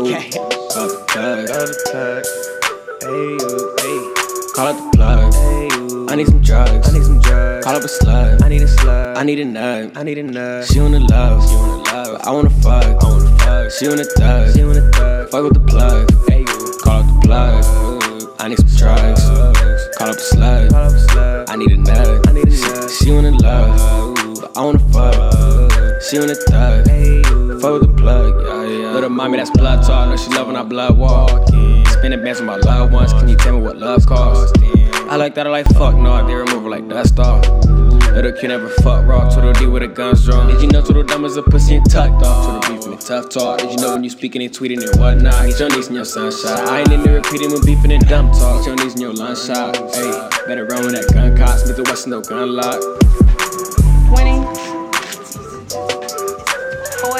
Call the the plug. Up the plug. I need some drugs. I need some drugs. Call up a slut. I need a slut. I need a nut. I need a nut. She wanna love. She wanna love. But I wanna fuck. I wanna fuck. She wanna thug. She wanna thug. Fuck with the plug. Hey, Call up the plug. I need some drugs. Call up a slut. Call up a slut. I need a nut. I need a nut. She, she wanna love. But I wanna fuck. She wanna thug. Hey, fuck with the plug. Yeah, yeah. Little mommy, that's blood talk. Know she love when I blood walk. Spinning bands with my loved ones. Can you tell me what love costs? I like that, I like fuck, no, they remove her like dust off. Little kid never fuck raw, total D with the guns drawn. Did you know total dumb as a pussy and tucked off? Total beef and tough talk. Did you know when you speaking and tweeting and whatnot? Get your knees in your sunshine. I ain't into repeating when beefing and dumb talk. Get your knees in your lunch shot. Hey, better run with that gun cock. Smith and Wesson, no gun lock. 20,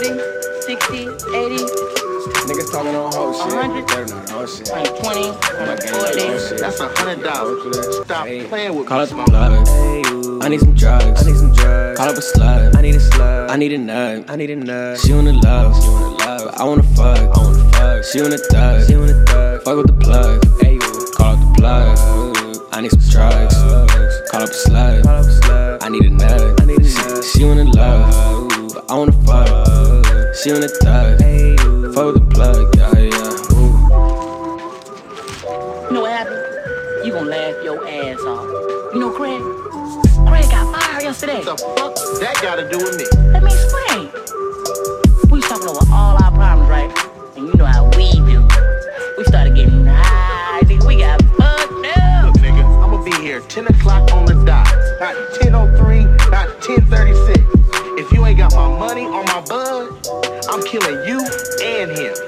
40, 60, 80. Niggas talking on whole shit. 100, They're not whole shit. 120, 140. That's a hundred dollars. Stop Hey, playing with Call me, up the Smoke. plug. I need some drugs. I need some drugs. Call up a slut. I need a slut. I need a nut. I need a nut. She wanna love. She wanna love. But I wanna fuck. I wanna fuck. She wanna thug. She wanna thug. Fuck with the plug. Hey, call up the plug. I need some drugs. Call up a slut. Call up a slut. I need a nut. I need a nut. She wanna love. But I wanna fuck. She wanna thug. Hey, fuck with the plug. Yeah, yeah. Ooh. You know what happened? You gonna laugh your ass off. You know Craig? Craig got fired yesterday. What the fuck that gotta do with me? Let me explain. We was talking over all our problems, right? And you know how we do. We started getting high, nigga. We got fucked up. Look, nigga, I'ma be here 10 o'clock on the dot. Not 10.03, not 10.36. If you ain't got my money on my bud, I'm killing you and him.